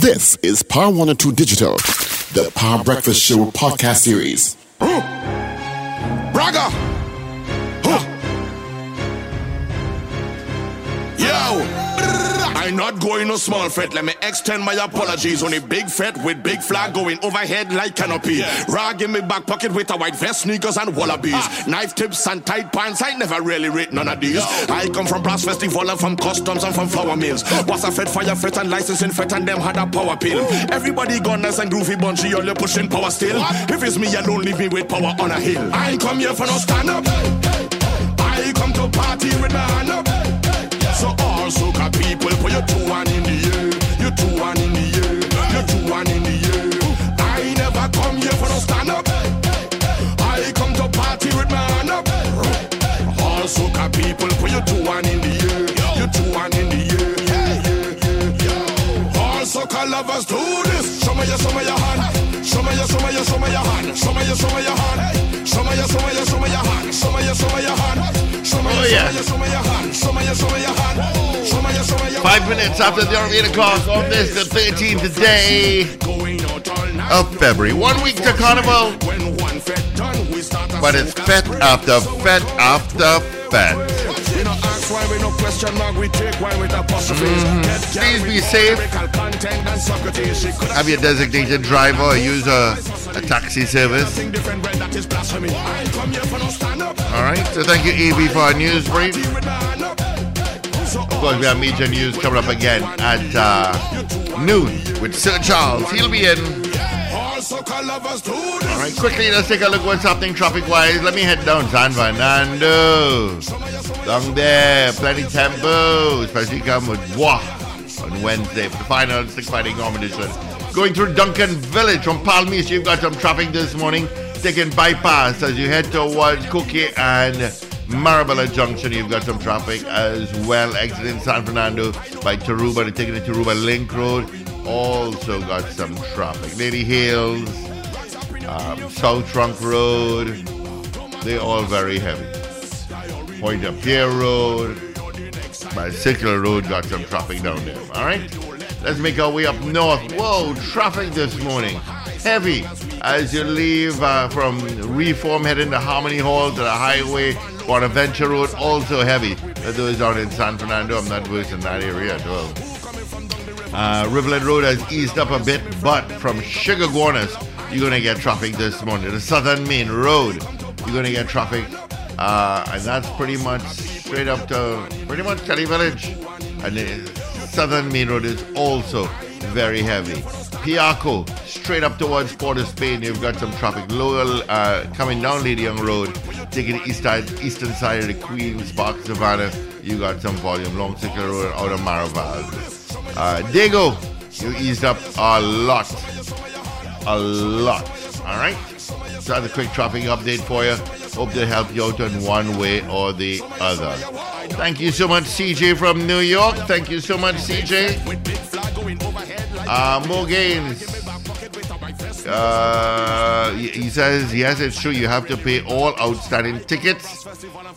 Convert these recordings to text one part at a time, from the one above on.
This is Power 102 Digital, the Power Breakfast Show podcast series. Braga! I'm not going no small fret. Let me extend my apologies. Only big fret with big flag going overhead like canopy. Yeah. Rag in my back pocket with a white vest, sneakers, and wallabies. Ah. Knife tips and tight pants. I never really rate none of these. No. I come from brass festival and from customs and from flour mills. Was a fed fire fret and licensing fret and them had a power pill. Everybody gunners and groovy bunchy, all you pushing power still. What? If it's me alone, leave me with power on a hill. I ain't come here for no stand up. I come to party with my hand up. So all soca people put your two one in the air, your two one in the air, your two one in the air. I never come here for no stand up. I come to party with my hand up. All soca people put your two one in the air, your two one in the air. All soca lovers do this. Show me your, show me your hand. Show me your, show me your, show me your hand. Show me your, show me your hand. Oh, yeah. Five minutes after the hour of 8 o'clock on this, the 13th day of February. One week to Carnival. But it's fete after fete after fete. Mm-hmm. Please be safe. Have your designated driver or use a, a taxi service. All right. So thank you, EB, for our news brief. Of course, we have major news coming up again at uh, noon with Sir Charles. He'll be in. All right, quickly, let's take a look what's happening traffic-wise. Let me head down San Fernando. Down there, plenty tempo, especially come with Wah on Wednesday for the final stick fighting competition. Going through Duncan Village from Palmiste, you've got some traffic this morning taking bypass as you head towards Cookie and Marabella Junction. You've got some traffic as well. Exiting San Fernando by Tarouba to taking the Tarouba Link Road. Also got some traffic. Lady Hills, um, South Trunk Road. They're all very heavy. Pointe-a-Pierre Road, Bicycle Road got some traffic down there. All right, let's make our way up north. Whoa, traffic this morning heavy as you leave uh, from Reform heading to Harmony Hall to the highway. Bonaventure Road also heavy. Those down in San Fernando, I'm not worse in that area at all. Uh, Riverland Road has eased up a bit, but from Sugar Guanas, you're going to get traffic this morning. The Southern Main Road, you're going to get traffic. Uh, and that's pretty much straight up to pretty much Kelly Village. And the Southern Main Road is also very heavy. Piarco, straight up towards Port of Spain, you've got some traffic. Lowell, uh, coming down Lady Young Road, taking the east side, eastern side of the Queen's Park, Savannah, you got some volume. Long Circle Road out of Maraval. Uh, Dago, you eased up a lot. A lot. All right? So that's a quick traffic update for you. Hope they help you out in one way or the other. Thank you so much, CJ from New York. Thank you so much, CJ. Uh, more games. Uh, he says, yes, it's true. You have to pay all outstanding tickets.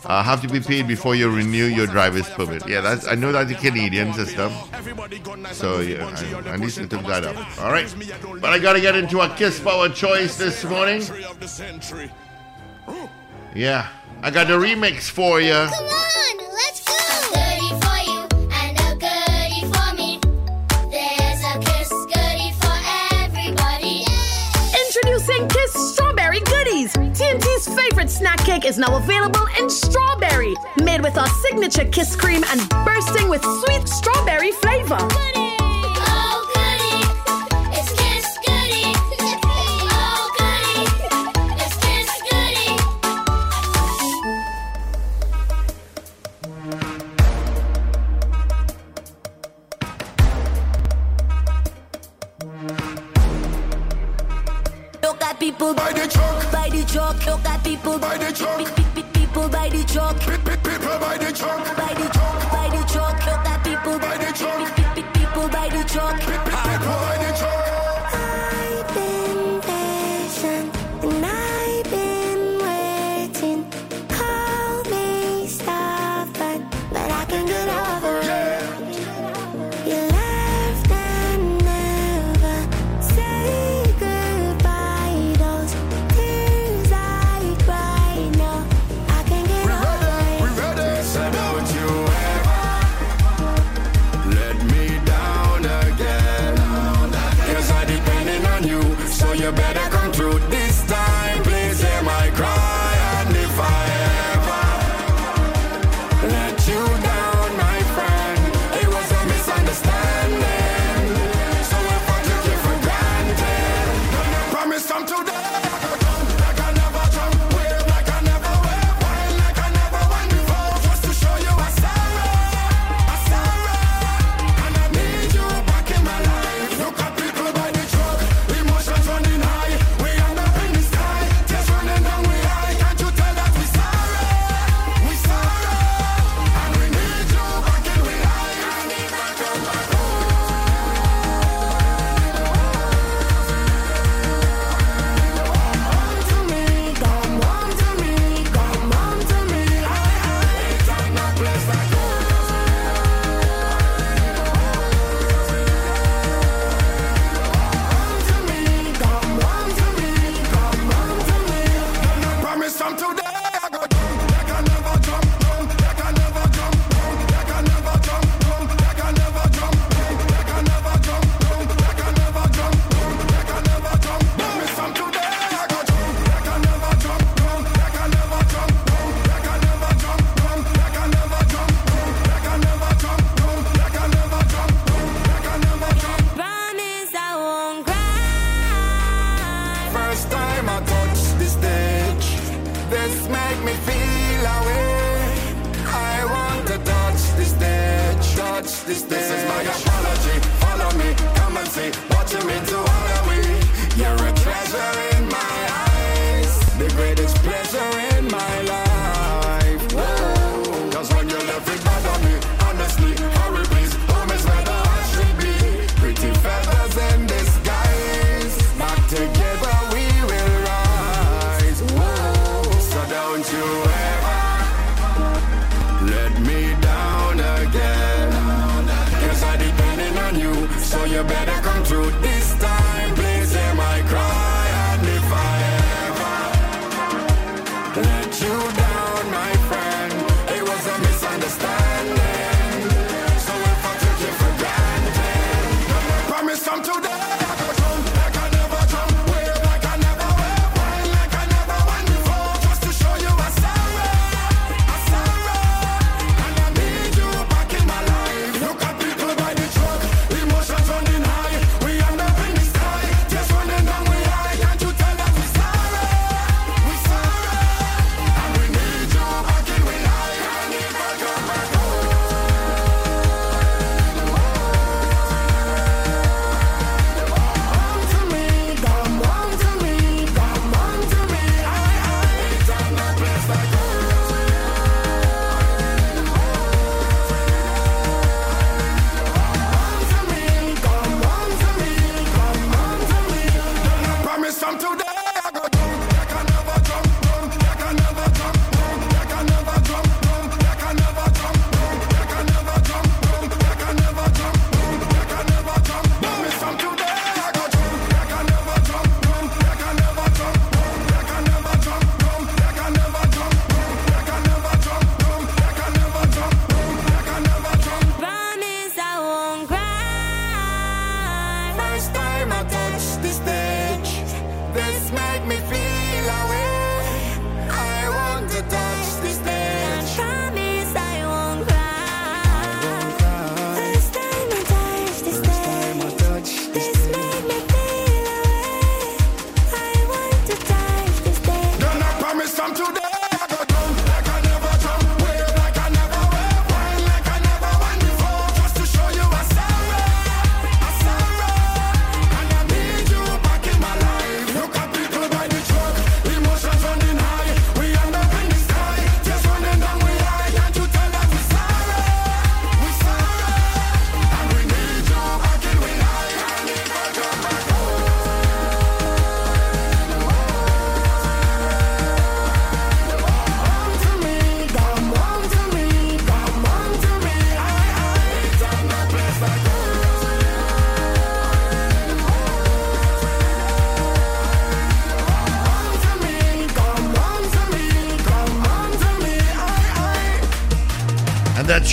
Uh, have to be paid before you renew your driver's permit. Yeah, that's I know that's the Canadian system. So yeah, I, at least I took that up. All right, but I gotta get into a Kiss Power choice this morning. Yeah, I got the remix for you. Come on, let's go. Introducing Kiss Strawberry Goodies. TNT's favorite snack cake is now available in strawberry, made with our signature kiss cream and bursting with sweet strawberry flavor. People buy the truck, buy the truck. Look at people. Buy the truck, people buy the truck, people buy the truck, the truck, you ever viste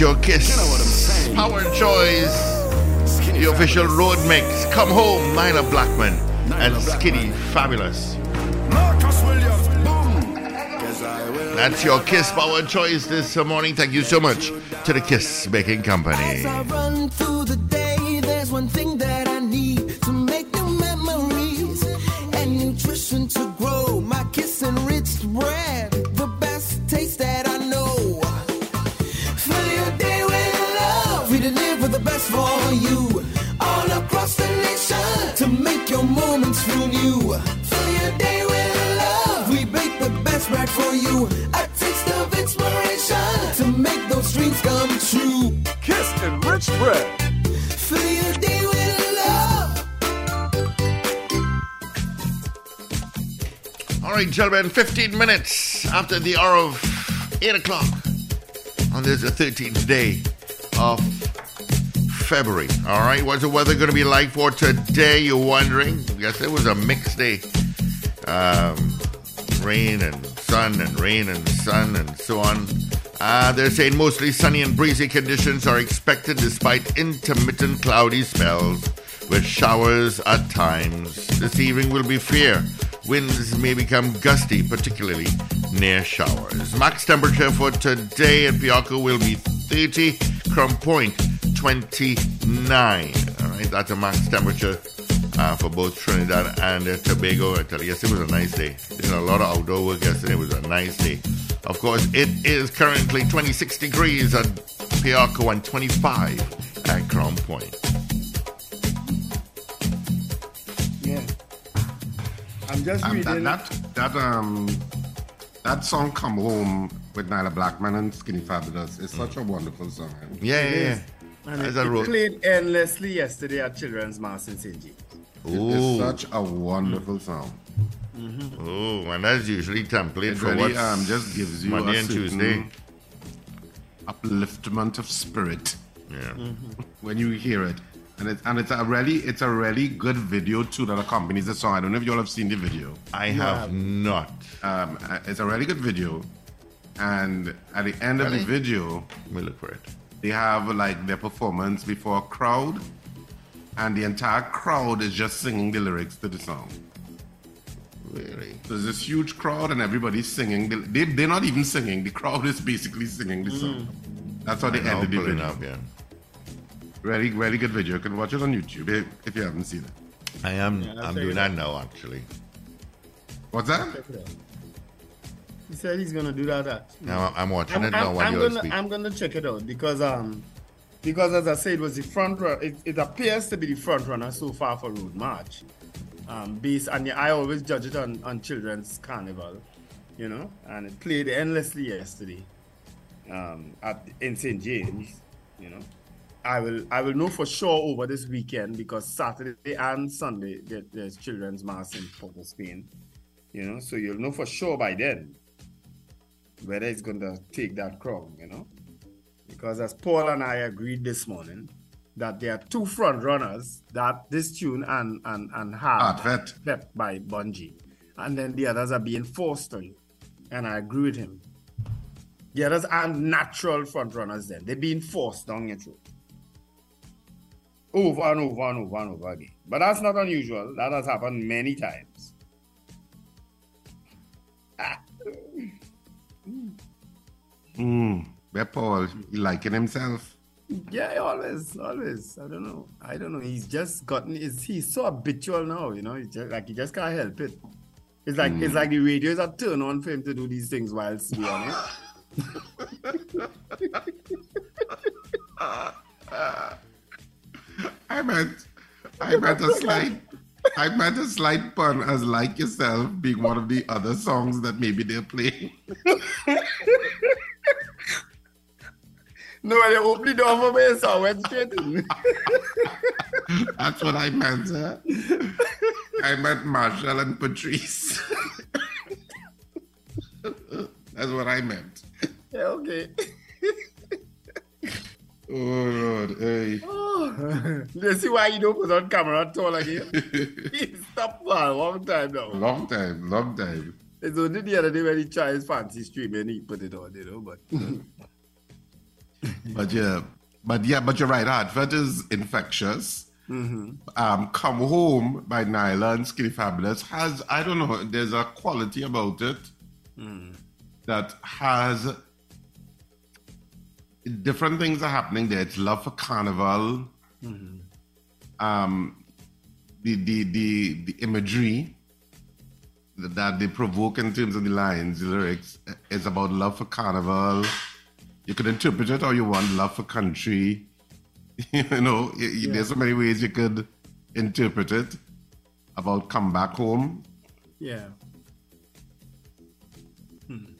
I. And that's your kiss. Power choice. The official road mix. Come home, Nailah Blackman. and Skinny Fabulous. Marcus Williams, boom. Guess I will. That's your Kiss Power choice this morning. Thank you so much to the Kiss Baking Company. Right, gentlemen, 15 minutes after the hour of 8 o'clock on this the 13th day of February. All right, what's the weather going to be like for today? You're wondering? Yes, it was a mixed day. Um, rain and sun and rain and sun and so on. Uh, they're saying mostly sunny and breezy conditions are expected despite intermittent cloudy spells with showers at times. This evening will be fair. Winds may become gusty, particularly near showers. Max temperature for today at Piarco will be 30, Crown Point 29. All right, that's a max temperature uh, for both Trinidad and uh, Tobago. I tell you, yes, it was a nice day. Did a lot of outdoor work yesterday. It was a nice day. Of course, it is currently 26 degrees at Piarco and 25 at Crown Point. I'm just Um, reading. that, that that um that song "Come Home" with Nailah Blackman and Skinny Fabulous is such a wonderful song. Yeah, yeah, yeah. and it, I it wrote. played endlessly yesterday at Children's Mass in St. James. It Ooh. is such a wonderful song. Oh, and that's usually template It for really what's um just gives you Monday a and Tuesday. upliftment of spirit Yeah. when you hear it. And it's and it's a really it's a really good video too that accompanies the song. I don't know if you all have seen the video. I have not. Um, uh, it's a really good video, and at the end of the video, we look for it. they have like their performance before a crowd, and the entire crowd is just singing the lyrics to the song. Really? So there's this huge crowd, and everybody's singing. They, they, they're not even singing. The crowd is basically singing the song. That's how they Now ended the pulling video. up, yeah. Really, really good video. You can watch it on YouTube if, if you haven't seen it. I am. I'll I'm doing that now, actually. What's that? He said he's gonna do that. At, Now I'm watching I'm, it now I'm, I'm gonna speaking. I'm gonna check it out because um because as I said it was the front run. It, it appears to be the front runner so far for Road March. Um, based and yeah, I always judge it on, on Children's Carnival, you know, and it played endlessly yesterday um, at in St James, you know. I will I will know for sure over this weekend because Saturday and Sunday there, there's children's mass in Port of Spain. You know, so you'll know for sure by then whether it's gonna take that crown, you know. Because as Paul and I agreed this morning that there are two front runners that this tune and and and Vet. Vet by Bunji. And then the others are being forced on you. And I agree with him. The others are natural front runners then. They're being forced down your throat over and over and over and over again. But that's not unusual. That has happened many times. Mm. Where Paul, he liking himself. Yeah, always, always. I don't know. I don't know. He's just gotten. He's, he's so habitual now. You know, he's just like he just can't help it. It's like it's like the radio is a turn on for him to do these things whilst we on it. I meant, I meant a slight, I meant a slight pun as like yourself being one of the other songs that maybe they're playing. No, they open the door for me, so I went straight in. That's what I meant, sir. I meant Machel and Patrice. That's what I meant. yeah, okay. Oh Lord, hey. Oh. you see why you don't put on camera at all again? he stopped for a long time now. Long time, long time. It's only the other day when he tried his fancy stream and he put it on, you know, but But yeah, but yeah, but you're right. Hartford is infectious. Um, Come Home by Nailah and Skinny Fabulous has, I don't know, there's a quality about it that has different things are happening there. It's love for carnival. Um, the, the, the, the imagery that- they provoke in terms of the lines, the lyrics, is about love for carnival. You could interpret it how you want, love for country. you know, y- y- there's so many ways you could interpret it about come back home. Yeah.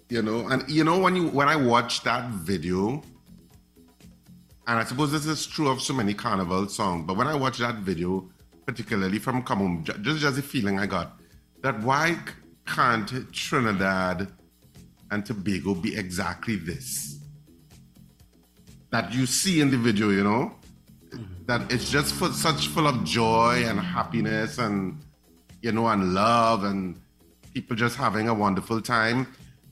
You know, and you know when you when I watched that video, and I suppose this is true of so many carnival songs, but when I watched that video, particularly from ju- just just the feeling I got that why can't Trinidad and Tobago be exactly this? That you see in the video, you know? That it's just for such full of joy and happiness and you know, and love and people just having a wonderful time.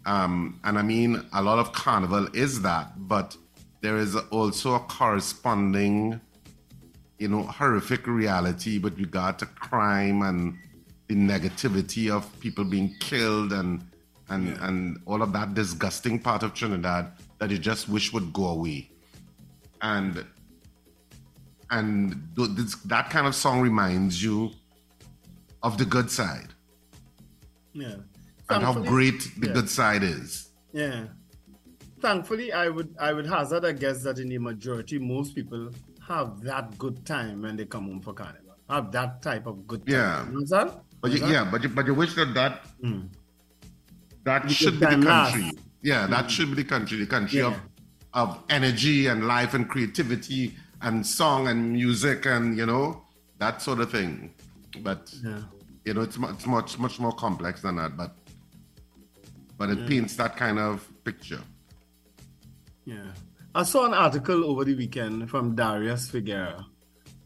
Um, and I mean, a lot of carnival is that, but there is also a corresponding, you know, horrific reality with regard to crime and the negativity of people being killed and and and all of that disgusting part of Trinidad that you just wish would go away. And and th- this, that kind of song reminds you of the good side Yeah. and how great the yeah. good side is. Yeah. Thankfully, I would I would hazard a guess that in the majority, most people have that good time when they come home for carnival. Have that type of good time. Yeah. You? But you, yeah, but you, but you wish that that hmm. that The should be the country. lasts. Yeah, that hmm. should be the country, the country of Yeah. of energy and life and creativity and song and music and you know that sort of thing. But Yeah. you know, it's much it's much much more complex than that. But but it Yeah. paints that kind of picture. Yeah. I saw an article over the weekend from Daurius Figueira.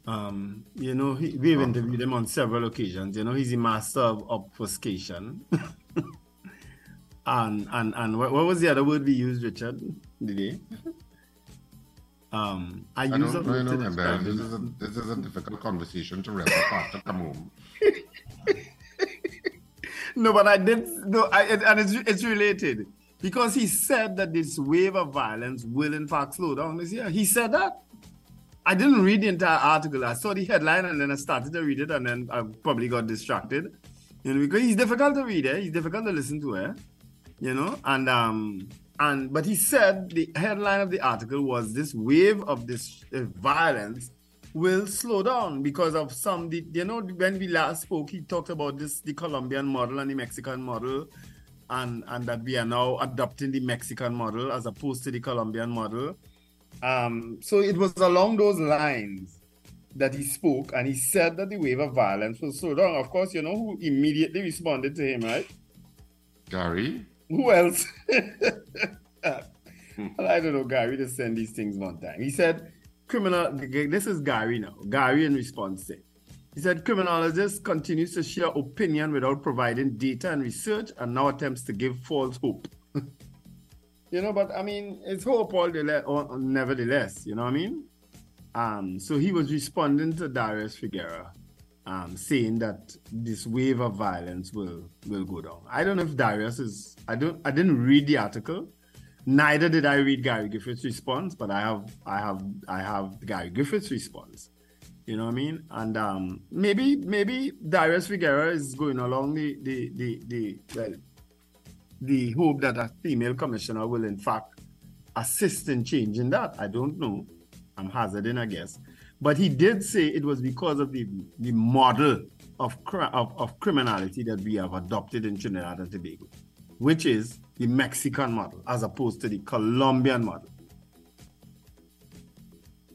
Um, you know, he, we've interviewed him on several occasions. You know, he's a master of obfuscation. and and and what, what was the other word we used, Richard? Today? Um, I, I use don't, a I word to know, man. describe This is a this is a difficult conversation to wrap up after come home. No, but I did. No, I, it- and it's, it's related because he said that this wave of violence will in fact slow down this year. He said that. I didn't read the entire article. I saw the headline and then I started to read it and then I probably got distracted. You know, because he's difficult to read, eh? He's difficult to listen to, eh? You know, and um and but he said the headline of the article was this wave of this uh, violence will slow down because of some you know when we last spoke he talked about this the Colombian model and the Mexican model and and that we are now adopting the Mexican model as opposed to the Colombian model um so it was along those lines that he spoke and he said that the wave of violence was so down of course you know who immediately responded to him right Gary, who else? well, I don't know. Gary just send these things one time. He said, criminal. This is Gary now. Gary in response to it. He said, criminologists continue to share opinion without providing data and research and now attempts to give false hope. you know, but I mean, it's hope all the or nevertheless, you know what I mean? Um, so he was responding to Daurius Figueira, um, saying that this wave of violence will will go down. I don't know if Daurius is. I don't. I didn't read the article. Neither did I read Gary Griffith's response, but I have. I have. I have Gary Griffith's response. You know what I mean? And um, maybe maybe Daurius Figueira is going along the the the, the well the hope that a female commissioner will in fact assist in changing that. I don't know. I'm hazarding I guess. But he did say it was because of the, the model of, of, of criminality that we have adopted in Trinidad and Tobago, which is the Mexican model as opposed to the Colombian model.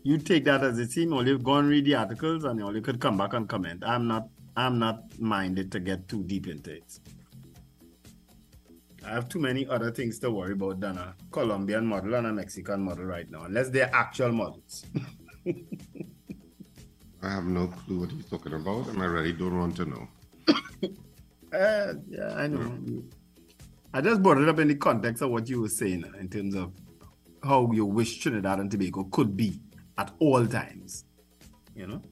You take that as it seems, only go and read the articles and you could come back and comment. I'm not I'm not minded to get too deep into it. I have too many other things to worry about than a Colombian model and a Mexican model right now, unless they're actual models. I have no clue what he's talking about, and I really don't want to know. Uh, yeah, I know. I just brought it up in the context of what you were saying in terms of how you wish Trinidad and Tobago could be at all times. You know?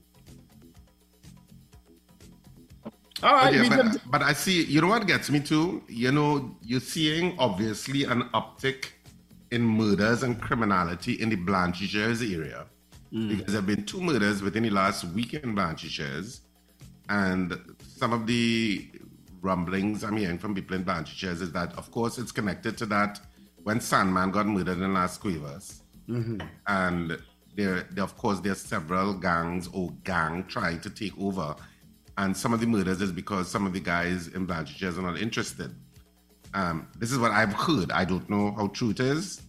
All right, But, but, can- but I see, you know what gets me too? You know, you're seeing obviously an uptick in murders and criminality in the Blanchisseuse area. Mm. Because there have been two murders within the last week in Blanchisseuse. And some of the rumblings I'm hearing from people in Blanchisseuse is that, of course, it's connected to that when Sandman got murdered in Las Cuevas. Mm-hmm. And there, there, of course, there are several gangs or gang trying to take over. And some of the murders is because some of the guys in Blanchisseuse are not interested. Um, this is what I've heard. I don't know how true it is.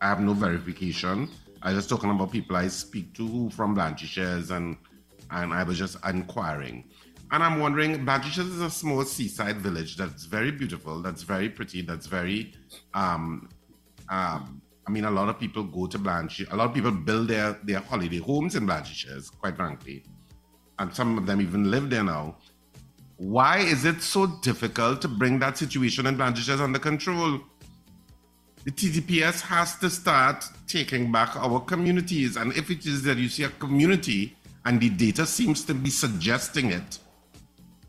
I have no verification. I was just talking about people I speak to who from Blanchisseuse and and I was just inquiring. And I'm wondering, Blanchisseuse is a small seaside village that's very beautiful, that's very pretty, that's very um um I mean a lot of people go to Blanchisseuse, a lot of people build their, their holiday homes in Blanchisseuse, quite frankly. And some of them even live there now. Why is it so difficult to bring that situation in Blanchisseuse under control? The TTPS has to start taking back our communities. And if it is that you see a community and the data seems to be suggesting it,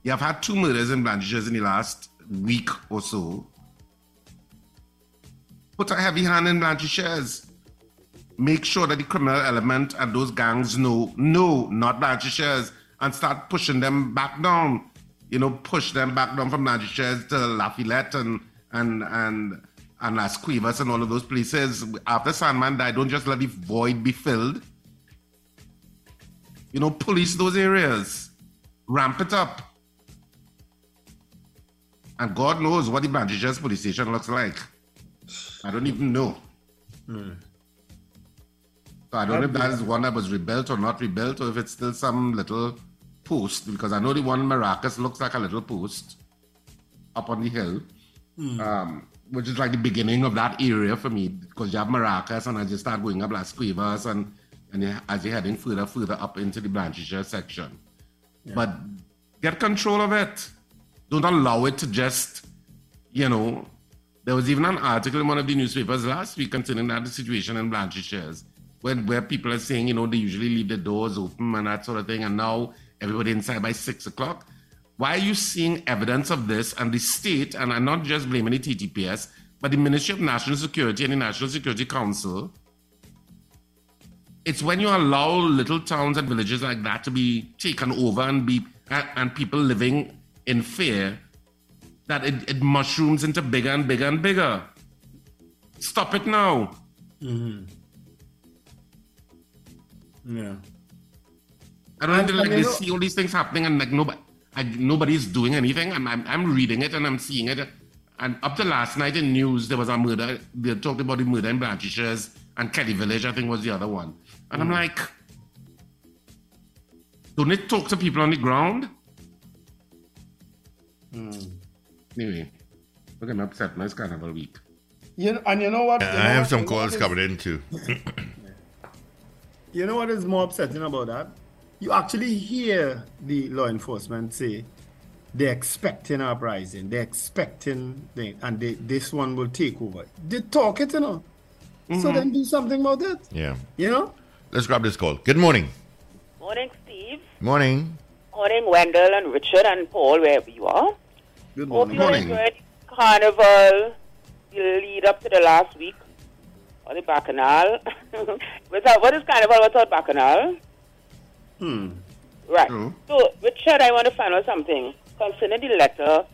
you have had two murders in Blanchisseuse in the last week or so. Put a heavy hand in Blanchisseuse. Make sure that the criminal element and those gangs know, no, not Blanchisseuse, and start pushing them back down. You know, push them back down from Blanchisseuse to Lafayette and and and and Las Cuevas and all of those places. After Sandman died, don't just let the void be filled. You know, police those areas, ramp it up. And God knows what the Blanchisseuse police station looks like. I don't even know. So I don't know if that is one that was rebuilt or not rebuilt, or if it's still some little post, because I know the one in Maracas looks like a little post up on the hill, um, which is like the beginning of that area for me, because you have Maracas, and as you start going up Las Cuevas, and, and you- as you're heading further, further up into the Blanchisseuse section. But get control of it. Don't allow it to just, you know. There was even an article in one of the newspapers last week concerning that situation in Blanchisseuse, where, where people are saying, you know, they usually leave the doors open and that sort of thing, and now everybody inside by six o'clock. Why are you seeing evidence of this and the state, and I'm not just blaming the TTPS, but the Ministry of National Security and the National Security Council? It's when you allow little towns and villages like that to be taken over and be and people living in fear that it, it mushrooms into bigger and bigger and bigger. Stop it now. Mm-hmm. Yeah. I don't And- think like and they see all these things happening and like nobody, I, nobody's doing anything. I'm, I'm, I'm reading it and I'm seeing it. And up to last night in news, there was a murder. They talked about the murder in Blanchisseuse and Kelly Village, I think was the other one. And I'm mm. like, don't they talk to people on the ground? Mm. Anyway, look at me upset. Nice carnival week. You know, and you know what? I You know have what- some you know what calls is- coming in too. You know what is more upsetting about that? You actually hear the law enforcement say they're expecting uprising, they're expecting, the, and they, this one will take over. They talk it, you know. So mm-hmm. then do something about it, Yeah. you know? Let's grab this call. Good morning. Morning, Steve. Morning. Morning, Wendell and Richard and Paul, wherever you are. Good Hope morning. you Morning. enjoyed Carnival, the lead up to the last week, or the Bacchanal. without, what is Carnival without Bacchanal? Hmm. Right. True. So, Richard, I want to find out something concerning the letter,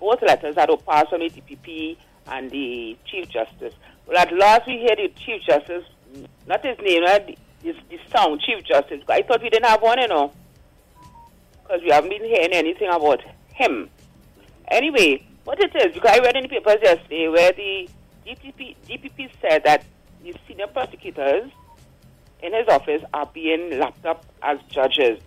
both letters that were passed from the DPP and the Chief Justice. Well, at last we hear the Chief Justice, not his name, right? the, the, the sound, Chief Justice. I thought we didn't have one, you know, because we haven't been hearing anything about him. Anyway, what it is, because I read in the papers yesterday where the DPP, DPP said that the senior prosecutors in his office are being lapped up as judges.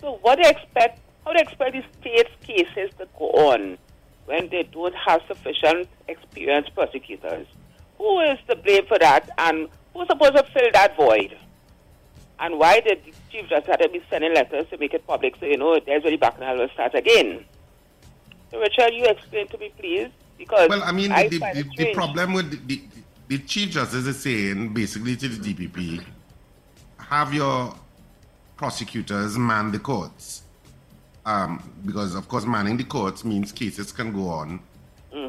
So what do you expect? How do you expect the state's cases to go on when they don't have sufficient experienced prosecutors? Who is to blame for that, and who's supposed to fill that void? And why did the chief justice have to be sending letters to make it public so you know there's where the bacchanal will start again? So Richard, you explain to me, please, because Well, I mean, I the, the, the problem with the, the, the Chief Justice is saying basically to the DPP, have your prosecutors man the courts. um, because of course manning the courts means cases can go on.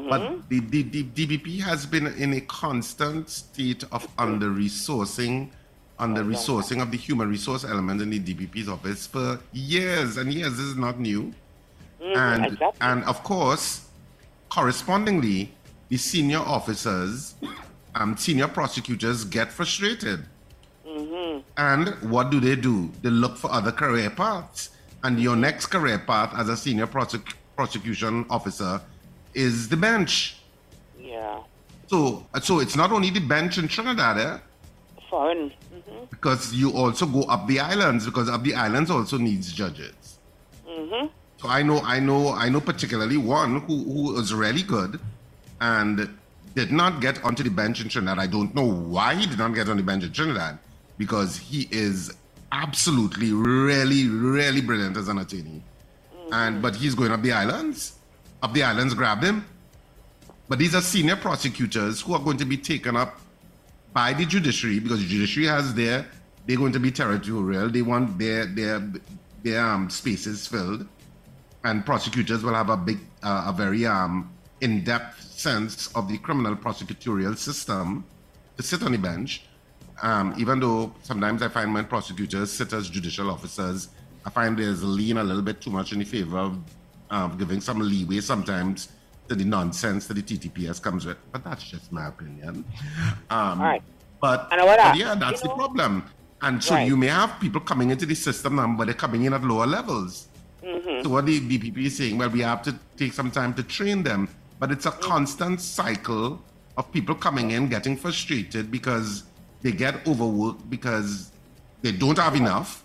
But the, the, the DPP has been in a constant state of under resourcing, under resourcing of the human resource element in the DPP's office for years and years. This is not new. And exactly. and of course, correspondingly, the senior officers, um, senior prosecutors get frustrated. And what do they do? They look for other career paths. And your next career path as a senior prosec- prosecution officer is the bench. Yeah. So, so it's not only the bench in Trinidad, eh? Foreign. hmm because you also go up the islands because up the islands also needs judges. hmm So I know, I know, I know particularly one who, who was really good and did not get onto the bench in Trinidad. I don't know why he did not get on the bench in Trinidad because he is absolutely really, really brilliant as an attorney. And but he's going up the islands. Up the islands grab him. But these are senior prosecutors who are going to be taken up by the judiciary because the judiciary has their they're going to be territorial. They want their their their um, spaces filled, and prosecutors will have a big uh, a very um, in-depth sense of the criminal prosecutorial system to sit on the bench. Um, even though sometimes I find when prosecutors sit as judicial officers, I find there's a lean a little bit too much in the favor of um, giving some leeway sometimes to the nonsense that the TTPS comes with. But that's just my opinion. Um, Right. But, but yeah, that's you the know- problem. And so Right. you may have people coming into the system but they're coming in at lower levels. Mm-hmm. So what the DPP is saying, well, we have to take some time to train them, but it's a Mm. constant cycle of people coming in, getting frustrated because they get overworked because they don't have enough,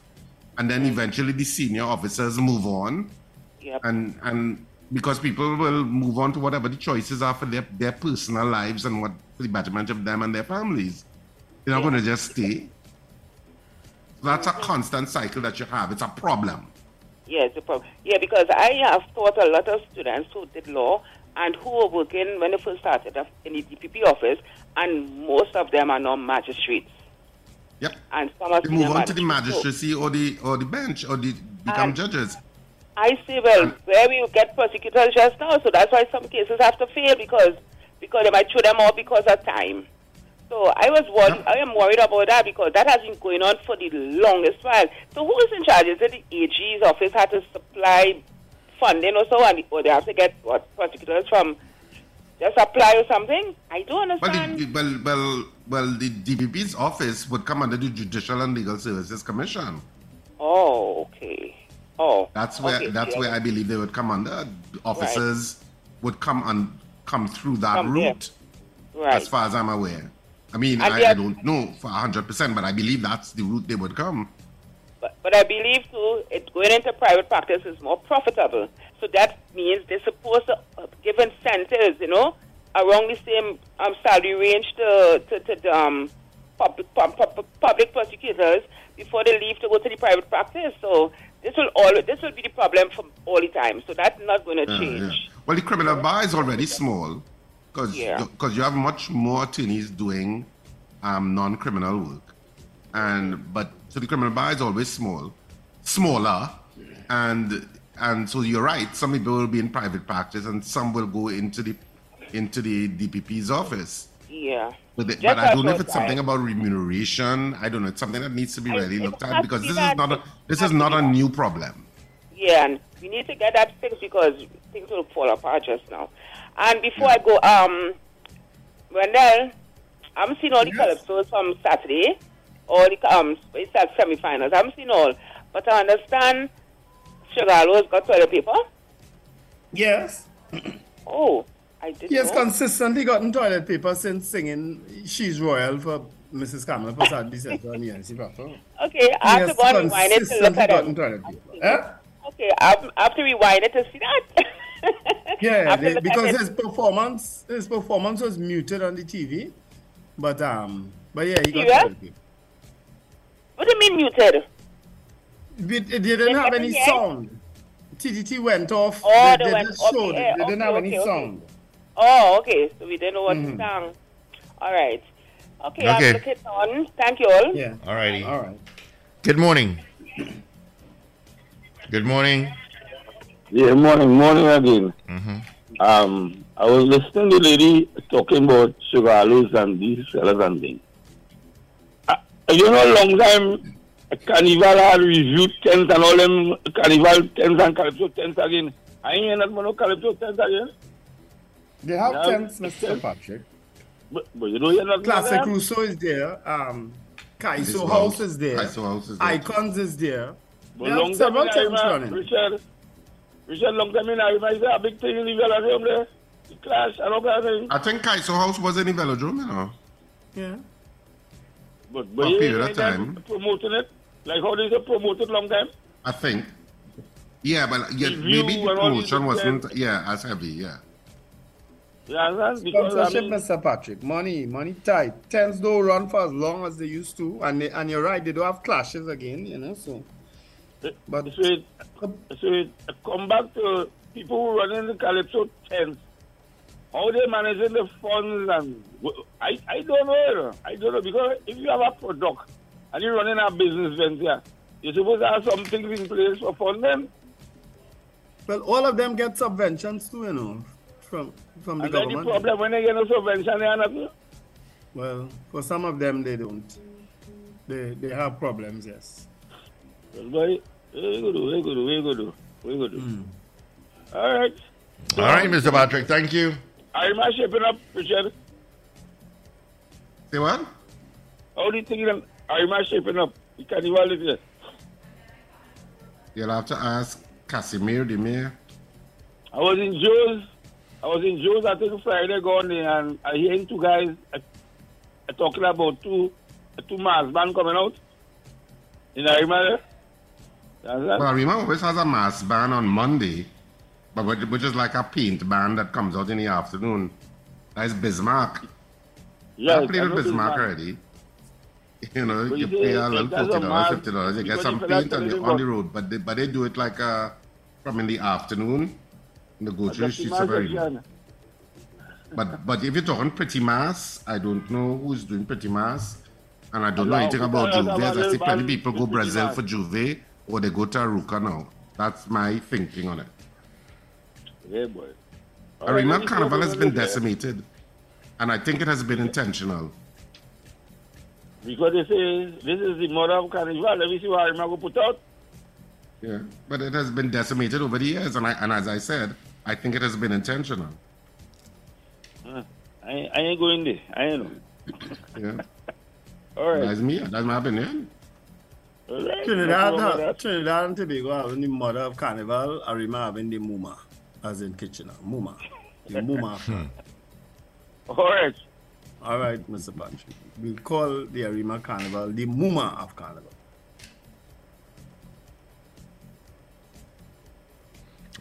and then eventually the senior officers move on, Yep. and and because people will move on to whatever the choices are for their, their personal lives and what for the betterment of them and their families. They're not going to just stay. So that's a constant cycle that you have. It's a problem. Yeah, it's a problem. Yeah, because I have taught a lot of students who did law and who were working when they first started in the DPP office, and most of them are now magistrates. Yep. And some are They move on to the. Magistracy or the or the bench or the become Um, judges. I say, well, where we get prosecutors just now, so that's why some cases have to fail because because they might throw them out because of time. So I was worried. I am worried about that because that has been going on for the longest while. So who is in charge? Is it the AG's office had to supply funding or so, and or they have to get what prosecutors from just apply or something? I don't Well, understand. the, well, well, well, the DPP's office would come under the Judicial and Legal Services Commission. oh, okay. Oh, That's where okay, that's yeah. where I believe they would come under. Officers would come and come through that Come there. route, right. as far as I'm aware. I mean, I, I don't know for hundred percent, but I believe that's the route they would come. But, but I believe too, it going into private practice is more profitable. So that means they're supposed to uh, give incentives, you know, around the same um, salary range to, to, to the um, public, pub, pub, public prosecutors before they leave to go to the private practice. So this will all this will be the problem for all the time. So that's not going to change. yeah. Well, the criminal bar is already small because Yeah. you have much more attorneys doing um, non-criminal work, and but so the criminal bar is always small, smaller, and and so you're right. Some people will be in private practice, and some will go into the into the DPP's office. Yeah. But, the, but I don't know if it's I- something about remuneration. I don't know. It's something that needs to be really looked at because this is not a this is not a new problem. Yeah, and we need to get that fixed because things will fall apart just now. And before I go, um, Wendell, I'm seeing all the Yes. calypsos from Saturday, all the um, it's at semi-finals. I'm seeing all, but I understand Sugar Aloes got toilet paper. Yes. Oh, I didn't He has consistently gotten toilet paper since singing She's Royal for Mrs. Kamla Persad Bissessar and Yancy Papa. Okay, I have to go and rewind it to look at it. Eh? Okay, have- I have to rewind it to see that. I Yeah, have they- look because his performance his performance was muted on the TV. But um but yeah, he got Serious? What do you mean muted? It, it didn't have any Yeah. sound. TTT went off. Oh, they, they they went just off showed the it. air. They didn't Okay, have any okay, okay. sound. Oh, okay. So we didn't know what Mhm. to song. All right. Okay, Okay. I'll look it on. Thank you all. Yeah. Alrighty. All right. Good morning. Good morning. Yeah, morning, morning again. Um, I was listening to the lady talking about sugar aloes and these fellas and things. Uh, you know, long time Carnival had reviewed tents and all them Carnival tents and Calypso tents again. I ain't hear nothing about no Calypso tents again. They have Yeah, tents, it's Mr. Patrick. But, but you don't hear nothing about Classic them? Rousseau is there. Um, Kaiso This House house- is there. Kaiso House is there. Icons is there. But They long have time several in tents running. Richard, Richard, long time in Arima, is a big thing in the velodrome there. The clash, I don't know thing. I think Kaiso House was in the velodrome, you know. Yeah. But, For but a you period of time. promoting it. Like how they say promoted long time. I think. Yeah, but yeah, Review maybe the and all these promotion wasn't things. yeah as heavy. Yeah. Yeah, that's Because I Sponsorship, mean, Mr. Patrick. Money, money tight. Tents don't run for as long as they used to, and they, and you're right, they don't have clashes again, you know. So, but so it, so it come back to people who running the Calypso tents. How they managing the funds and I, I don't know. I don't know because if you have a product and you're running a business venture, you're supposed to have some things in place for funding. well, all of them get subventions too, you know, from from the And then the government. problem when they get no subvention, they are not. Well, for some of them, they don't. They they have problems, yes. Do. All right. All right, Mr. Patrick, thank you. I'm not shaping up, Richard. Say what? How do you think that I'm not shaping up? The carnival is here. You'll have to ask Casimir the mayor. I was in Joe's. I was in Joe's, I think Friday gone there, and I hearing two guys uh, uh, talking about two uh, two mass band coming out. In Arima there. Well, remember, always has a mass band on Monday, but which, is like a paint band that comes out in the afternoon. That's Bismarck. Yeah, I played I with Bismarck Bismarck. already. You know, But you you pay a little forty dollars, fifty dollars, you get some paint on the, on the road. But they, but they do it like uh, from in the afternoon in the go the streets the of magic, But but if you're talking pretty mass, I don't know who's doing pretty mass, and I don't know anything about J'ouvert. have a As I see plenty people go Brazil for J'ouvert or they go to Arouca now. That's my thinking on it. Yeah, boy. All right, Arima let me Carnival has been decimated, and I think it has been intentional. Because they say this is the mother of carnival. Let me see what Arima go put out. Yeah, but it has been decimated over the years, and I, and as I said, I think it has been intentional. Uh, I, ain't- I ain't going there. I ain't know. Yeah, All right. that's me. That's my opinion. All right. Trinidad, No problem with have, Trinidad and Tobago having the mother of carnival, Arima having the Muma, as in Kitchener. Uh, muma. The Muma. Hmm. that. All right. All right, Mr. Patrick. We'll call the Arima Carnival the Muma of Carnival.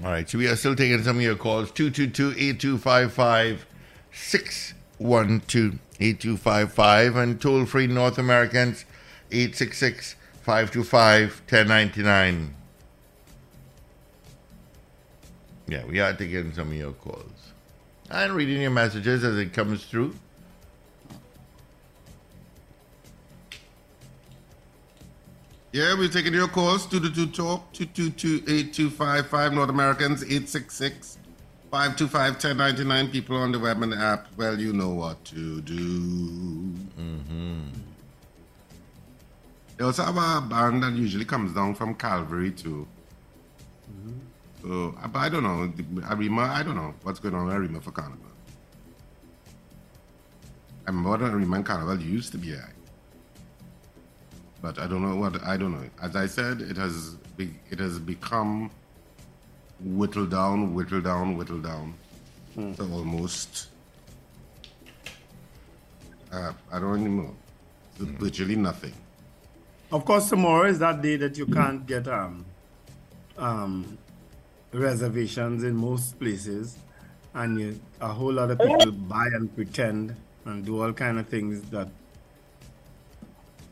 All right, so we are still taking some of your calls. 222-8255, 612-8255, and toll-free North Americans, 866-525-1099. Yeah, we are taking some of your calls. And reading your messages as it comes through. Yeah, we're taking your calls. 222 Talk, 222-8255, North Americans, 866 525 1099. People on the web and app, well, you know what to do. Mm-hmm. They also have a band that usually comes down from Calvary, too. So, uh, but I don't know. Arima, I don't know what's going on with Arima for Carnival. I remember what Arima and Carnival used to be like. But I don't know what I don't know. As I said, it has be, it has become whittled down, whittled down, whittled down to almost uh, I don't even know. to Virtually nothing. Of course, tomorrow is that day that you can't get um, um, reservations in most places, and you, a whole lot of people buy and pretend and do all kind of things that.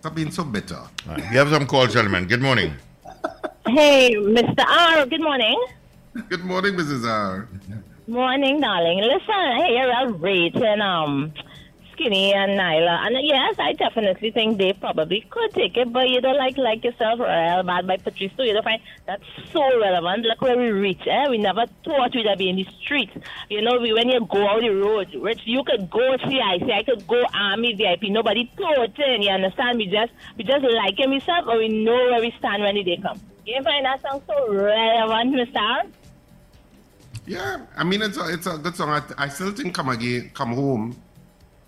Stop being so bitter. All right, we have some calls, gentlemen. Good morning. Hey, Mr. R, good morning. Good morning, Mrs. R. Morning, darling. Listen, hey, you're a rating um Skinny and Nailah. And uh, yes, I definitely think they probably could take it, but you don't like like yourself Real Bad by Patrice, so you don't find that's so relevant. Look where we reach, eh? We never thought we'd be in the streets. You know, we, when you go out the road, Rich, you could go CIC, I could go Army VIP. Nobody thought in, you understand? We just we just like him ourselves, but we know where we stand when the day comes. You find that song so relevant, Mr. Yeah, I mean it's a it's a good song. I, I still think "Come Again, Come Home"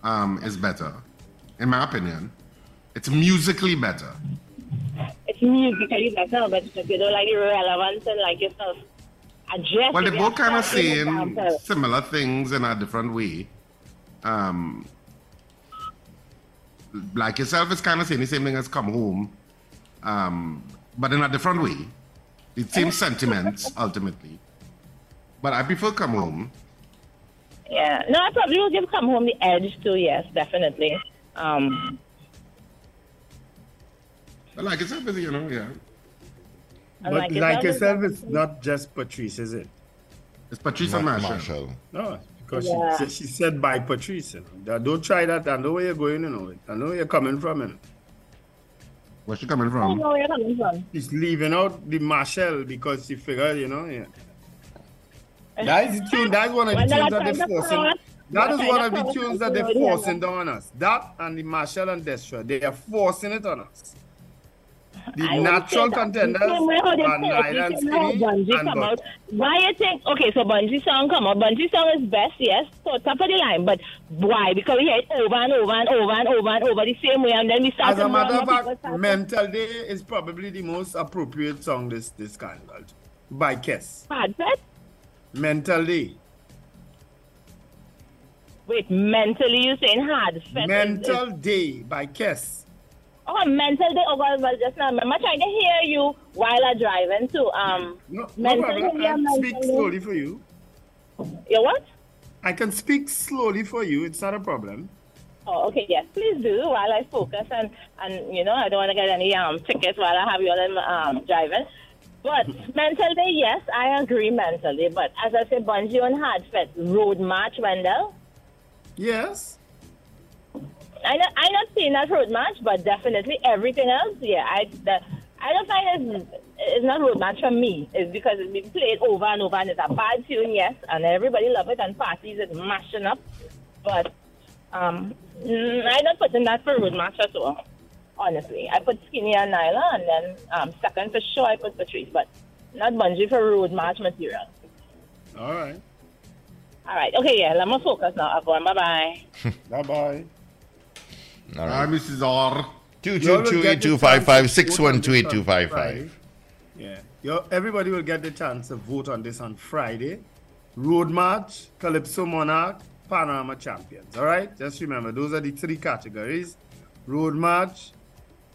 um, is better, in my opinion. It's musically better. It's musically better, but if you don't like the relevance and like yourself, address Well, it, they're both kind of saying similar things in a different way. Um, like yourself is kind of saying the same thing as "Come Home," um, but in a different way. The same sentiments ultimately. But I prefer "Come Home." Yeah, no, I probably will give Come Home the edge too. Yes, definitely. Um, But like yourself is, you know, yeah. But like like, yourself, yourself, it's not just Patrice, is it? It's Patrice and Ma- Machel. No, because Yeah. she, she said by Patrice. You know. Don't try that. I know where you're going, you know. I know where you're coming from. You know. Where's she coming I from? know where you're coming from. She's leaving out the Machel because she figured, you know, yeah. That is the tune. That is one of the tunes that they're the forcing. That is one of the tunes that they're forcing down on us. That and the Machel and Destra, they are forcing it on us. The I natural contenders The same way how they are say it, Nile the and same way how Skinny and come out. Why you think? Okay, so Bunji song come out. Bunji song is best, yes, so top of the line. But why? Because we hear it over and over and over and over and over the same way, and then we start As a matter of fact, Mental Day is probably the most appropriate song this this carnival by Kiss. Hard set? Mental Day. Wait, mentally you saying hard Mental Day by Kiss. Oh, mental day. Oh, God, well, just now, remember trying to hear you while I'm driving too. Um, No, no mental problem. I mental speak slowly for you. You what? I can speak slowly for you. It's not a problem. Oh, okay, yes, please do while I focus and, and you know, I don't want to get any um tickets while I have you all um, driving. But mentally, yes, I agree mentally. But as I said, Bunji on hard fete, road march, Wendell. Yes. I not, I not seen that road march, but definitely everything else, yeah. I the, I don't find it's, it's not road march for me. It's because it's been played over and over, and it's a bad tune, yes, and everybody love it, and parties is mashing up. But um, mm, I not putting that for road march at all. Honestly, I put Skinny and Nailah, and then um, second for sure I put Patrice, but not Bunji for road march material. All right. All right, okay, yeah, let me focus now. Everyone, bye bye. Bye bye. All right. Hi. Mrs. R. Two You all two will two get eight the two five five chance to six vote one on two this eight on two five Friday. five. Yeah. Yo, everybody will get the chance to vote on this on Friday. Road March, Calypso Monarch, Panorama Champions. All right? Just remember, those are the three categories Road March,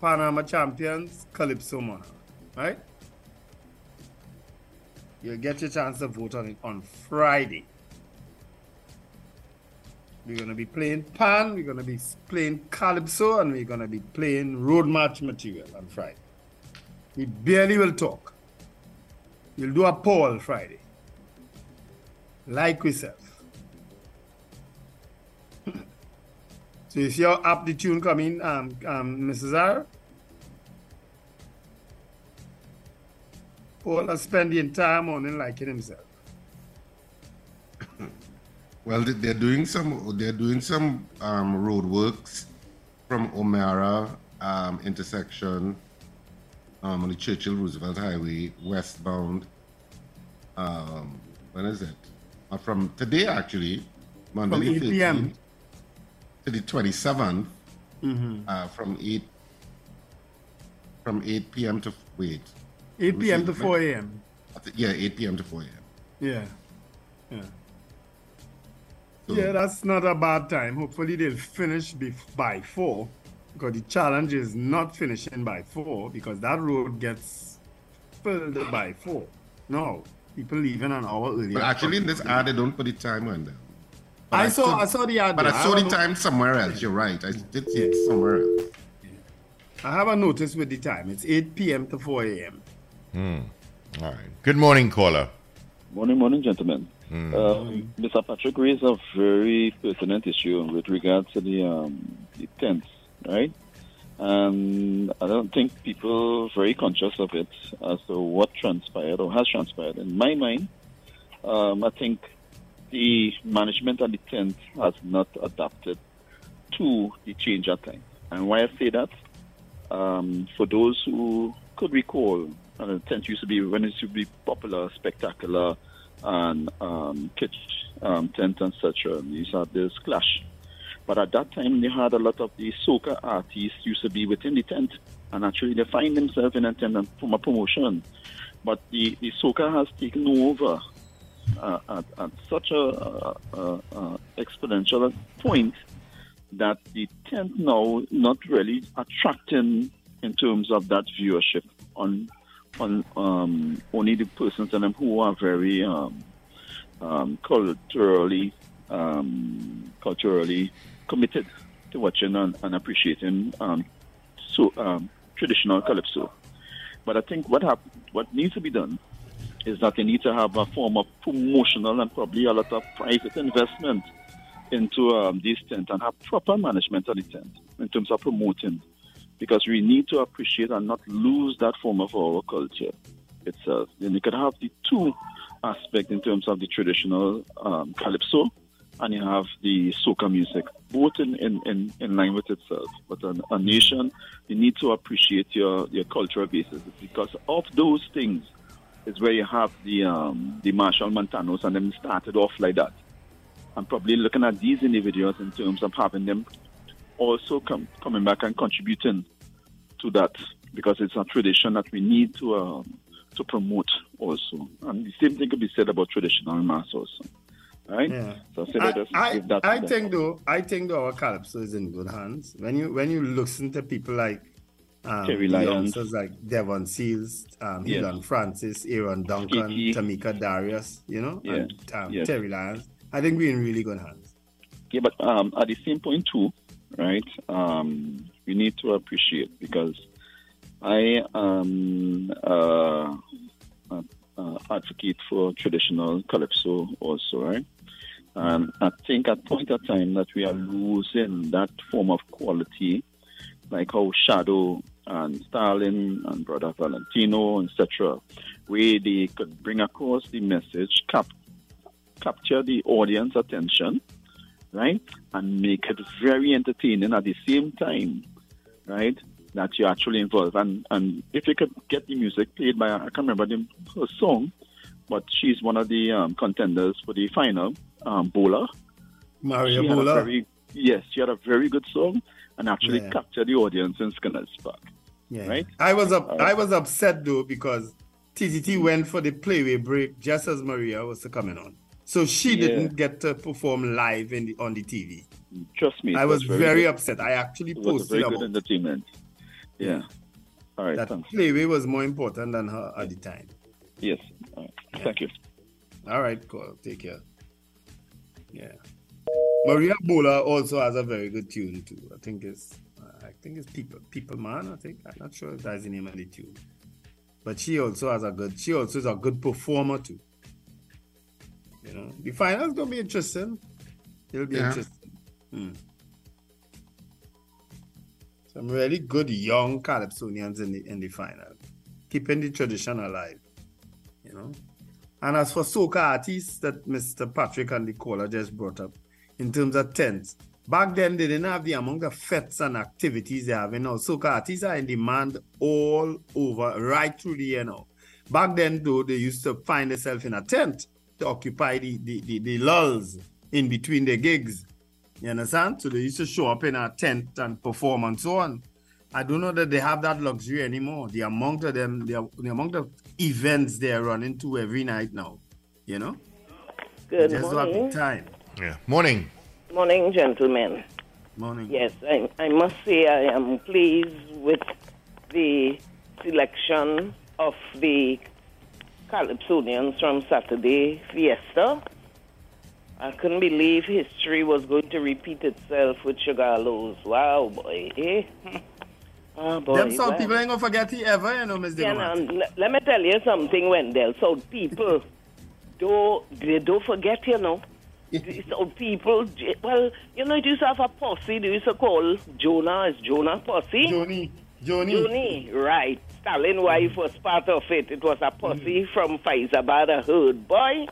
Panorama Champions, Calypso Monarch. Right? You'll get your chance to vote on it on Friday. We're going to be playing Pan, we're going to be playing Calypso, and we're going to be playing Road March material on Friday. We barely will talk. We'll do a poll Friday. Like we said. So is your up the tune coming, um, um, Mrs. R? Paul has spent the entire morning liking himself. Well, they- they're doing some. They're doing some um, road works from O'Meara um, intersection um, on the Churchill Roosevelt Highway westbound. Um, when is it? Uh, from today, actually, Monday From 8 p.m.. 13th to the 27th, Mm-hmm. uh, from eight from 8 p.m. to wait. 8 p.m. see. to 4 a.m. Yeah, 8 p.m. to 4 a.m. Yeah. Yeah. So- Yeah, that's not a bad time. Hopefully they'll finish by four. Because the challenge is not finishing by four because that road gets filled by four. No, people leaving an hour earlier. But actually, in this ad, they don't put the time on there. But I saw could- I saw the ad. But. I saw have the time somewhere else. You're right. I did see it somewhere else. I have a notice with the time. It's 8 p.m. to 4 a.m. Hmm. All right. Good morning, caller. Morning, morning, gentlemen. Um, Mr. Patrick raised a very pertinent issue with regards to the um, the tents, right? And I don't think people are very conscious of it as to what transpired or has transpired. In my mind, um, I think the management of the tent has not adapted to the change of time. And why I say that, um, for those who could recall, uh, the tent used to be when it used to be popular, spectacular, and um, pitch um, tent and such. Um, you used this clash. But at that time, they had a lot of the soca artists used to be within the tent, and actually they find themselves in a tent from a promotion. But the, the soca has taken over uh, at, at such a, uh, exponential point that the tent now not really attracting in terms of that viewership on on um, only the persons in them who are very um, um, culturally um, culturally committed to watching and, and appreciating um, so um, traditional calypso. But I think what hap- what needs to be done is that they need to have a form of promotional and probably a lot of private investment into um, tents and have proper management of the tent in terms of promoting. Because we need to appreciate and not lose that form of our culture itself. Then you could have the two aspects in terms of the traditional um, calypso and you have the soca music, both in, in, in, in line with itself. But a, a nation, you need to appreciate your, your cultural basis because of those things is where you have the um, the Machel Montanos and them started off like that. I'm probably looking at these individuals in terms of having them also come, coming back and contributing to that because it's a tradition that we need to um, to promote also. And the same thing could be said about traditional mass also. Right? Yeah. So I, I, I, I think though I think though our calypso is in good hands. When you when you listen to people like um, Terri Lyons. youngsters like Devon Seals, um, Yes. Helon Francis, Aaron Duncan, Kiki. Tamika Darius, you know, Yeah. and um, Yes. Terri Lyons. I think we're in really good hands. Yeah, but um, at the same point too, right? Um, we need to appreciate because I um uh, uh, uh, advocate for traditional calypso also, right? And I think at point of time that we are losing that form of quality, like how Shadow and Stalin and Brother Valentino, etc., where they could bring across the message, cap- capture the audience attention, right? And make it very entertaining at the same time, right? That you're actually involved. And and if you could get the music played by, I can't remember the, her song, but she's one of the um, contenders for the final, um, Bhola. Maria Bhola. very- yes, she had a very good song and actually Yeah. captured the audience in Skinner's Park. Yeah. Right? I was up. Uh, I was upset though because TTT went for the playway break just as Maria was coming on, so she Yeah. didn't get to perform live in the, on the TV. Trust me, I was, was very, very upset. I actually It was posted very good about entertainment. Yeah. All right, that thanks. playway was more important than her at the time. Yes. All right. Thank you. All right, cool. Take care. Yeah. Maria Bhola also has a very good tune too. I think it's I think it's People People Man, I think. I'm not sure if that's the name of the tune. But she also has a good she also is a good performer too. You know. The final's gonna be interesting. It'll be Yeah. interesting. Hmm. Some really good young Calypsonians in the in the final. Keeping the tradition alive. You know. And as for soca artists that Mr. Patrick and the caller just brought up, in terms of tents, back then they didn't have the amount of fetes and activities they have now. So artists are in demand all over, right through the year now. Back then, though, they used to find themselves in a tent to occupy the, the, the, the lulls in between the gigs. You understand? So they used to show up in a tent and perform and so on. I don't know that they have that luxury anymore. The amount of them, the, the amount of events they're running to every night now. You know? Good Just don't morning. have the time. Yeah. Morning. Morning, gentlemen. Morning. Yes, I, I must say I am pleased with the selection of the Calypsonians from Saturday Fiesta. I couldn't believe history was going to repeat itself with Sugar Aloes. Wow, boy. Eh? Oh, boy. Them some well. people ain't gonna forget it ever, you know, Miss Yeah, Diplomat. now, let me tell you something, Wendell. So people, don't they don't forget, you know. So people, well, you know, it used to have a posse. They used to call Jonah is Jonah posse. Joni, Joni, Joni, right. Stalin wife was part of it. It was a posse from Fyzabad, a herd boy.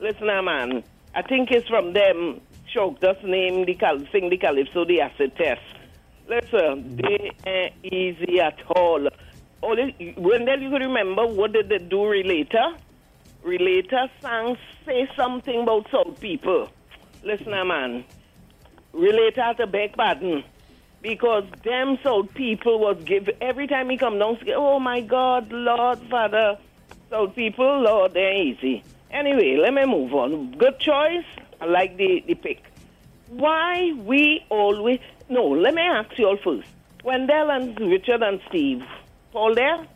Listen, uh, man, I think it's from them. Shock just name the cal- sing the calypso, the acid test. Listen, they ain't easy at all. Only Wendell, you could remember what did they do relater? Relator sang say something about some people. Listen, uh, man. Relator to Beck Baden. Because them South people was give every time he come down, oh my God, Lord, Father, South people, Lord, they're easy. Anyway, let me move on. Good choice. I like the, the pick. Why we always no? Let me ask you all first. Wendell and Richard and Steve, Paul there?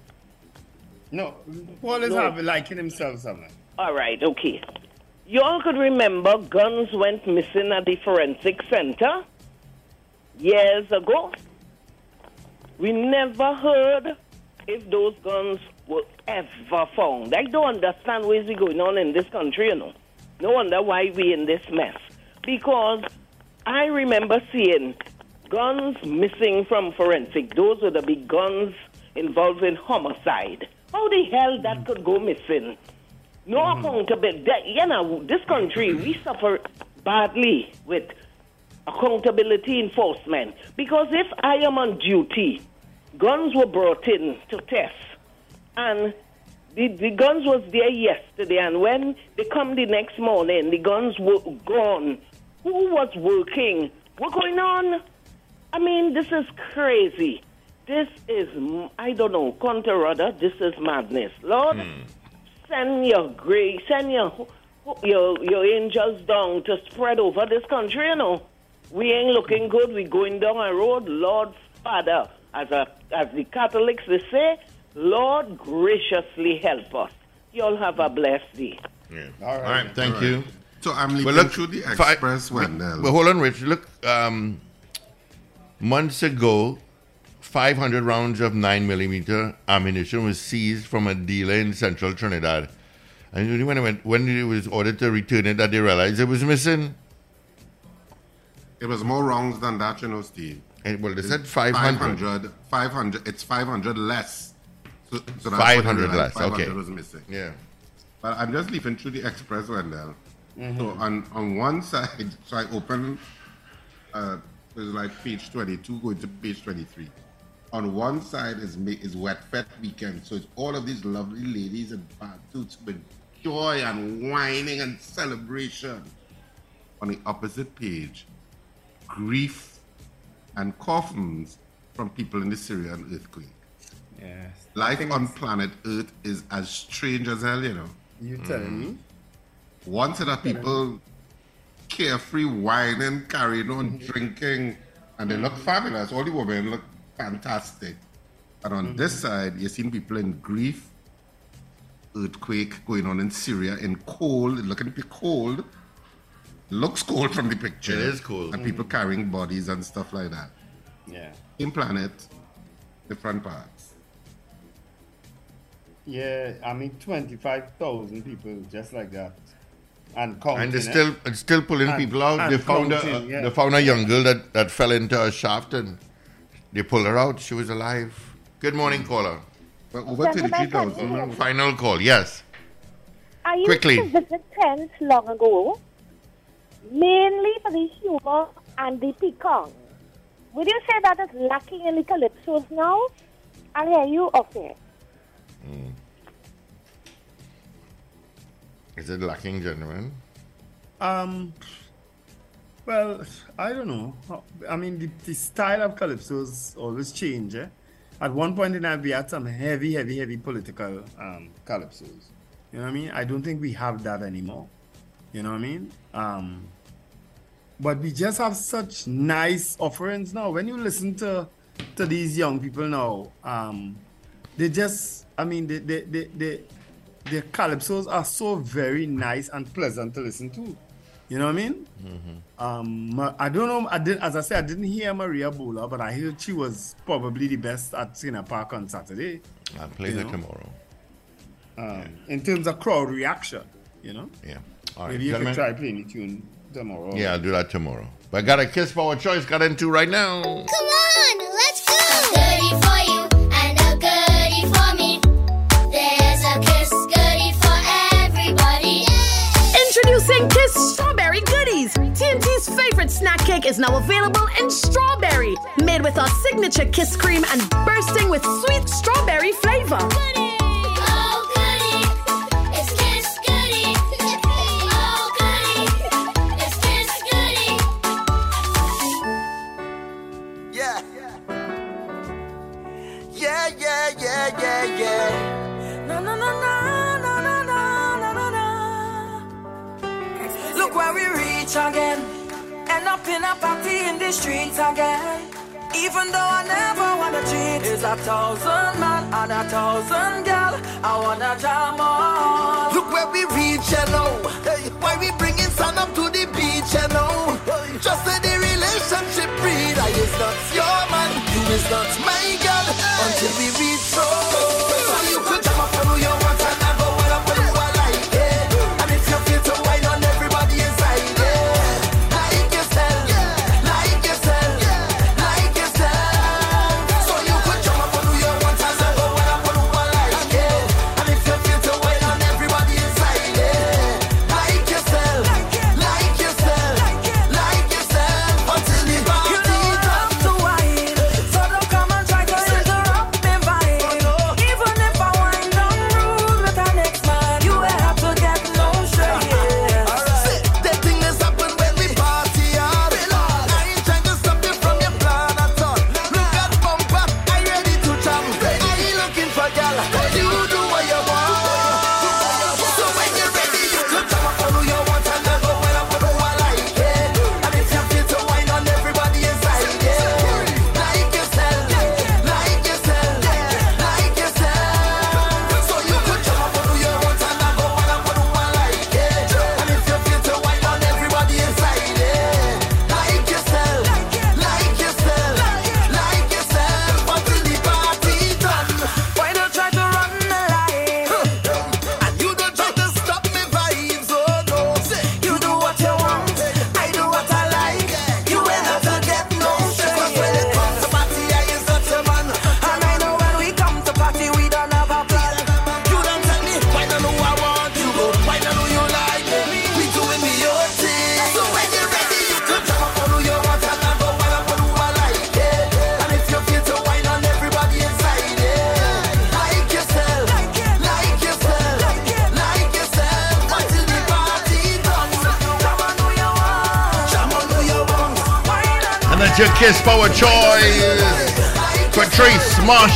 No, Paul is No. having liking himself somewhere. All right, okay. You all could remember guns went missing at the forensic center years ago. We never heard if those guns were ever found. I don't understand what is going on in this country, you know. No wonder why we in this mess. Because I remember seeing guns missing from forensic. Those were the big guns involved in homicide. How the hell that could go missing? No hmm. accountability. That- You know, this country, we suffer badly with accountability enforcement. Because if I am on duty, guns were brought in to test, and the, the guns was there yesterday, and when they come the next morning, the guns were gone. Who was working? What going on? I mean, this is crazy. This is, I don't know, Contra this is madness. Lord, send your grace, send your, your, your angels down to spread over this country, you know. We ain't looking good. We going down a road. Lord Father, as, a, as the Catholics, they say, Lord graciously help us. You all have a blessed day. All right. thank All you. right. So I'm leaving Well, look, through the fi- express, Wendell. But hold on, Rich. Look, um, months ago, 500 rounds of 9 millimeter ammunition was seized from a dealer in central Trinidad. And only when, I went, when it was ordered to return it, that they realized it was missing. It was more rounds than that, you know, Steve. And, well, they said 500. 500. 500. It's 500 less. So, so that's what 500 they realized. less, okay. 500 was missing. Yeah. But I'm just leafing through the express, Wendell. Mhm. So on, on one side, so I open, uh, it was like page 22 going to page 23. On one side is is Wet Fet Weekend. So it's all of these lovely ladies in suits with joy and whining and celebration. On the opposite page, grief and coffins from people in the Syrian earthquake. Yes. Life on planet Earth is as strange as hell, you know. You telling me? One set of people carefree, whining, carrying on, drinking, and they look fabulous. All the women look fantastic. And on this mm-hmm. side, you're seeing people in grief, earthquake going on in Syria, and cold, looking pretty cold. Looks cold from the picture. It is cold. And people mm-hmm. carrying bodies and stuff like that. Yeah. Same planet, different parts. Yeah, I mean, 25,000 people just like that. And counting. And they're still it's still pulling And- people out. They found a, yeah. they found a young girl that, that fell into a shaft and they pulled her out. She was alive. Good morning, caller. But over Gentlemen, can you hear me? Final call. Yes. I used Quickly. to visit tents long ago, mainly for the humor and the pecan. Would you say that is lacking in the calypsos now? I hear you okay. Is it lacking, gentlemen? Um, well, I don't know. I mean, the, the style of calypsos always change. Eh? At one point in time, we had some heavy, heavy, heavy political um, calypsos. You know what I mean? I don't think we have that anymore. You know what I mean? Um, but we just have such nice offerings now. When you listen to to these young people now, um, they just, I mean, they, they, they, they, their calypsos are so very nice and pleasant to listen to. You know what I mean? Um, I don't know. I did, as I said, I didn't hear Maria Bhola, but I heard she was probably the best at Cena Park on Saturday. I'll play You that know? tomorrow. Um, In terms of crowd reaction, You know. Yeah. All right, Maybe you gentlemen. could try playing the tune tomorrow. Yeah, I'll do that tomorrow. But I got a kiss for our choice. Got into right now. Favorite snack cake is now available in strawberry, made with our signature kiss cream and bursting with sweet strawberry flavor. In a party in the streets again. Even though I never wanna cheat, it's a thousand man and a thousand gal. I wanna jam on. Look where we reach, you know. Hey, why we bringing sun up to the beach, you know. Just let the relationship breathe. I is not your man, you is not my girl. Until we reach so.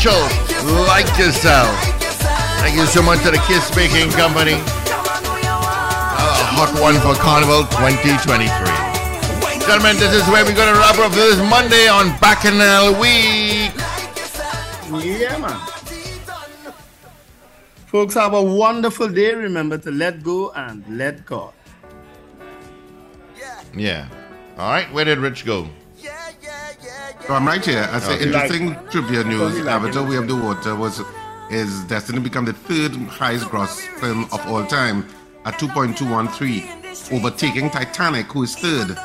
Like yourself. Thank you so much to the Kiss Baking Company. A hot one for Carnival 2023. Gentlemen, this is where we're going to wrap up this Monday on Bacchanal Week. Yeah, man. Folks, have a wonderful day. Remember to let go and let God. Yeah. All right, where did Rich go? So I'm right here. I say Okay. interesting trivia news. Like- Avatar: Way of the Water was is destined to become the third highest gross film of all time at 2.213, overtaking Titanic, who is third.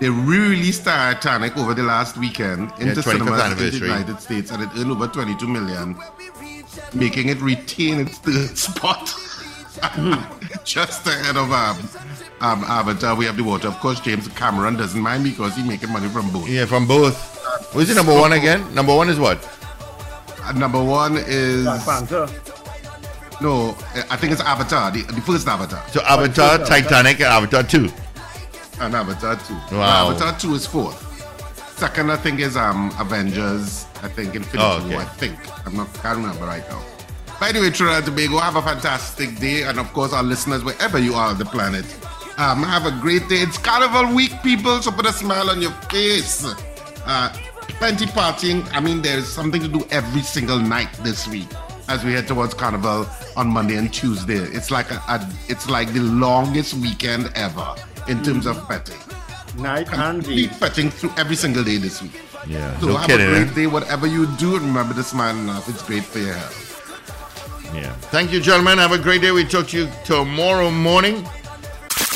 They re-released Titanic over the last weekend into 25th cinemas in the. United States, and it earned over 22 million, making it retain its third spot. Just ahead of um, um, Avatar, We Have the Water. Of course, James Cameron doesn't mind because he's making money from both. Yeah, from both. Who's it number one again? Number one is what? Uh, number one is no, uh, I think it's Avatar, the, the first Avatar. So Avatar, Titanic, and Avatar 2. And Avatar two. Wow. Avatar two is fourth. Second, I think is um Avengers. I think Infinity Oh, okay. War. I think I'm not can't remember right now. But anyway, Trinidad and Tobago, have a fantastic day, and of course, our listeners wherever you are on the planet, um, have a great day. It's Carnival Week, people, so put a smile on your face. Uh, plenty partying. I mean, there's something to do every single night this week as we head towards Carnival on Monday and Tuesday. It's like a, a it's like the longest weekend ever in terms of petting. Night and Complete petting through every single day this week. Yeah, So no have kidding, a great eh? day, whatever you do, remember to smile enough. It's great for your health. Yeah. Thank you, gentlemen. Have a great day. We talk to you tomorrow morning.